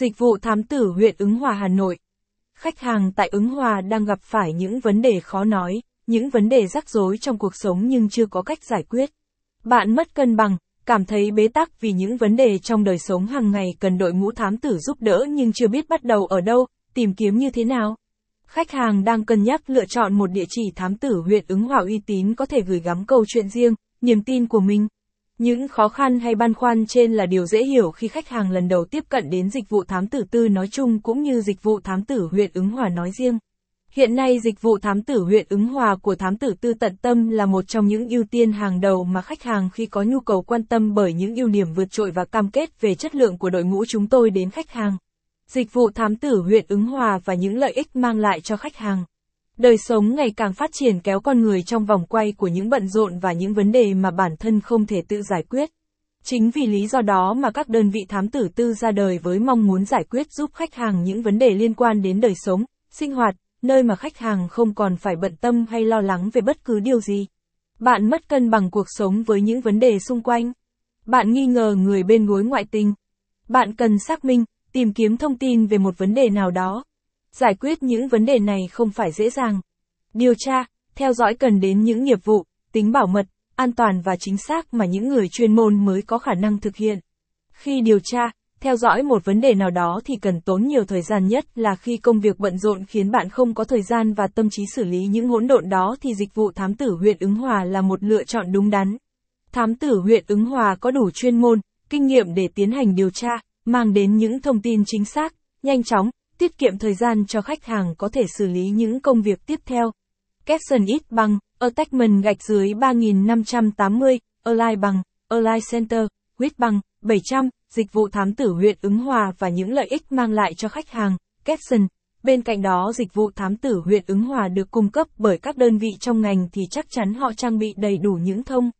Dịch vụ thám tử huyện ứng hòa Hà Nội. Khách hàng tại ứng hòa đang gặp phải những vấn đề khó nói, những vấn đề rắc rối trong cuộc sống nhưng chưa có cách giải quyết. Bạn mất cân bằng, cảm thấy bế tắc vì những vấn đề trong đời sống hàng ngày cần đội ngũ thám tử giúp đỡ nhưng chưa biết bắt đầu ở đâu, tìm kiếm như thế nào. Khách hàng đang cân nhắc lựa chọn một địa chỉ thám tử huyện ứng hòa uy tín có thể gửi gắm câu chuyện riêng, niềm tin của mình. Những khó khăn hay băn khoăn trên là điều dễ hiểu khi khách hàng lần đầu tiếp cận đến dịch vụ thám tử tư nói chung cũng như dịch vụ thám tử huyện ứng hòa nói riêng. Hiện nay dịch vụ thám tử huyện ứng hòa của thám tử tư tận tâm là một trong những ưu tiên hàng đầu mà khách hàng khi có nhu cầu quan tâm bởi những ưu điểm vượt trội và cam kết về chất lượng của đội ngũ chúng tôi đến khách hàng. Dịch vụ thám tử huyện ứng hòa và những lợi ích mang lại cho khách hàng. Đời sống ngày càng phát triển kéo con người trong vòng quay của những bận rộn và những vấn đề mà bản thân không thể tự giải quyết. Chính vì lý do đó mà các đơn vị thám tử tư ra đời với mong muốn giải quyết giúp khách hàng những vấn đề liên quan đến đời sống, sinh hoạt, nơi mà khách hàng không còn phải bận tâm hay lo lắng về bất cứ điều gì. Bạn mất cân bằng cuộc sống với những vấn đề xung quanh. Bạn nghi ngờ người bên gối ngoại tình. Bạn cần xác minh, tìm kiếm thông tin về một vấn đề nào đó. Giải quyết những vấn đề này không phải dễ dàng. Điều tra, theo dõi cần đến những nghiệp vụ, tính bảo mật, an toàn và chính xác mà những người chuyên môn mới có khả năng thực hiện. Khi điều tra, theo dõi một vấn đề nào đó thì cần tốn nhiều thời gian nhất là khi công việc bận rộn khiến bạn không có thời gian và tâm trí xử lý những hỗn độn đó thì dịch vụ thám tử huyện ứng hòa là một lựa chọn đúng đắn. Thám tử huyện ứng hòa có đủ chuyên môn, kinh nghiệm để tiến hành điều tra, mang đến những thông tin chính xác, nhanh chóng, tiết kiệm thời gian cho khách hàng có thể xử lý những công việc tiếp theo. Capson ít bằng, attachment gạch dưới 3580, align bằng, align center, huyết bằng, 700, dịch vụ thám tử huyện ứng hòa và những lợi ích mang lại cho khách hàng, Capson. Bên cạnh đó dịch vụ thám tử huyện ứng hòa được cung cấp bởi các đơn vị trong ngành thì chắc chắn họ trang bị đầy đủ những thông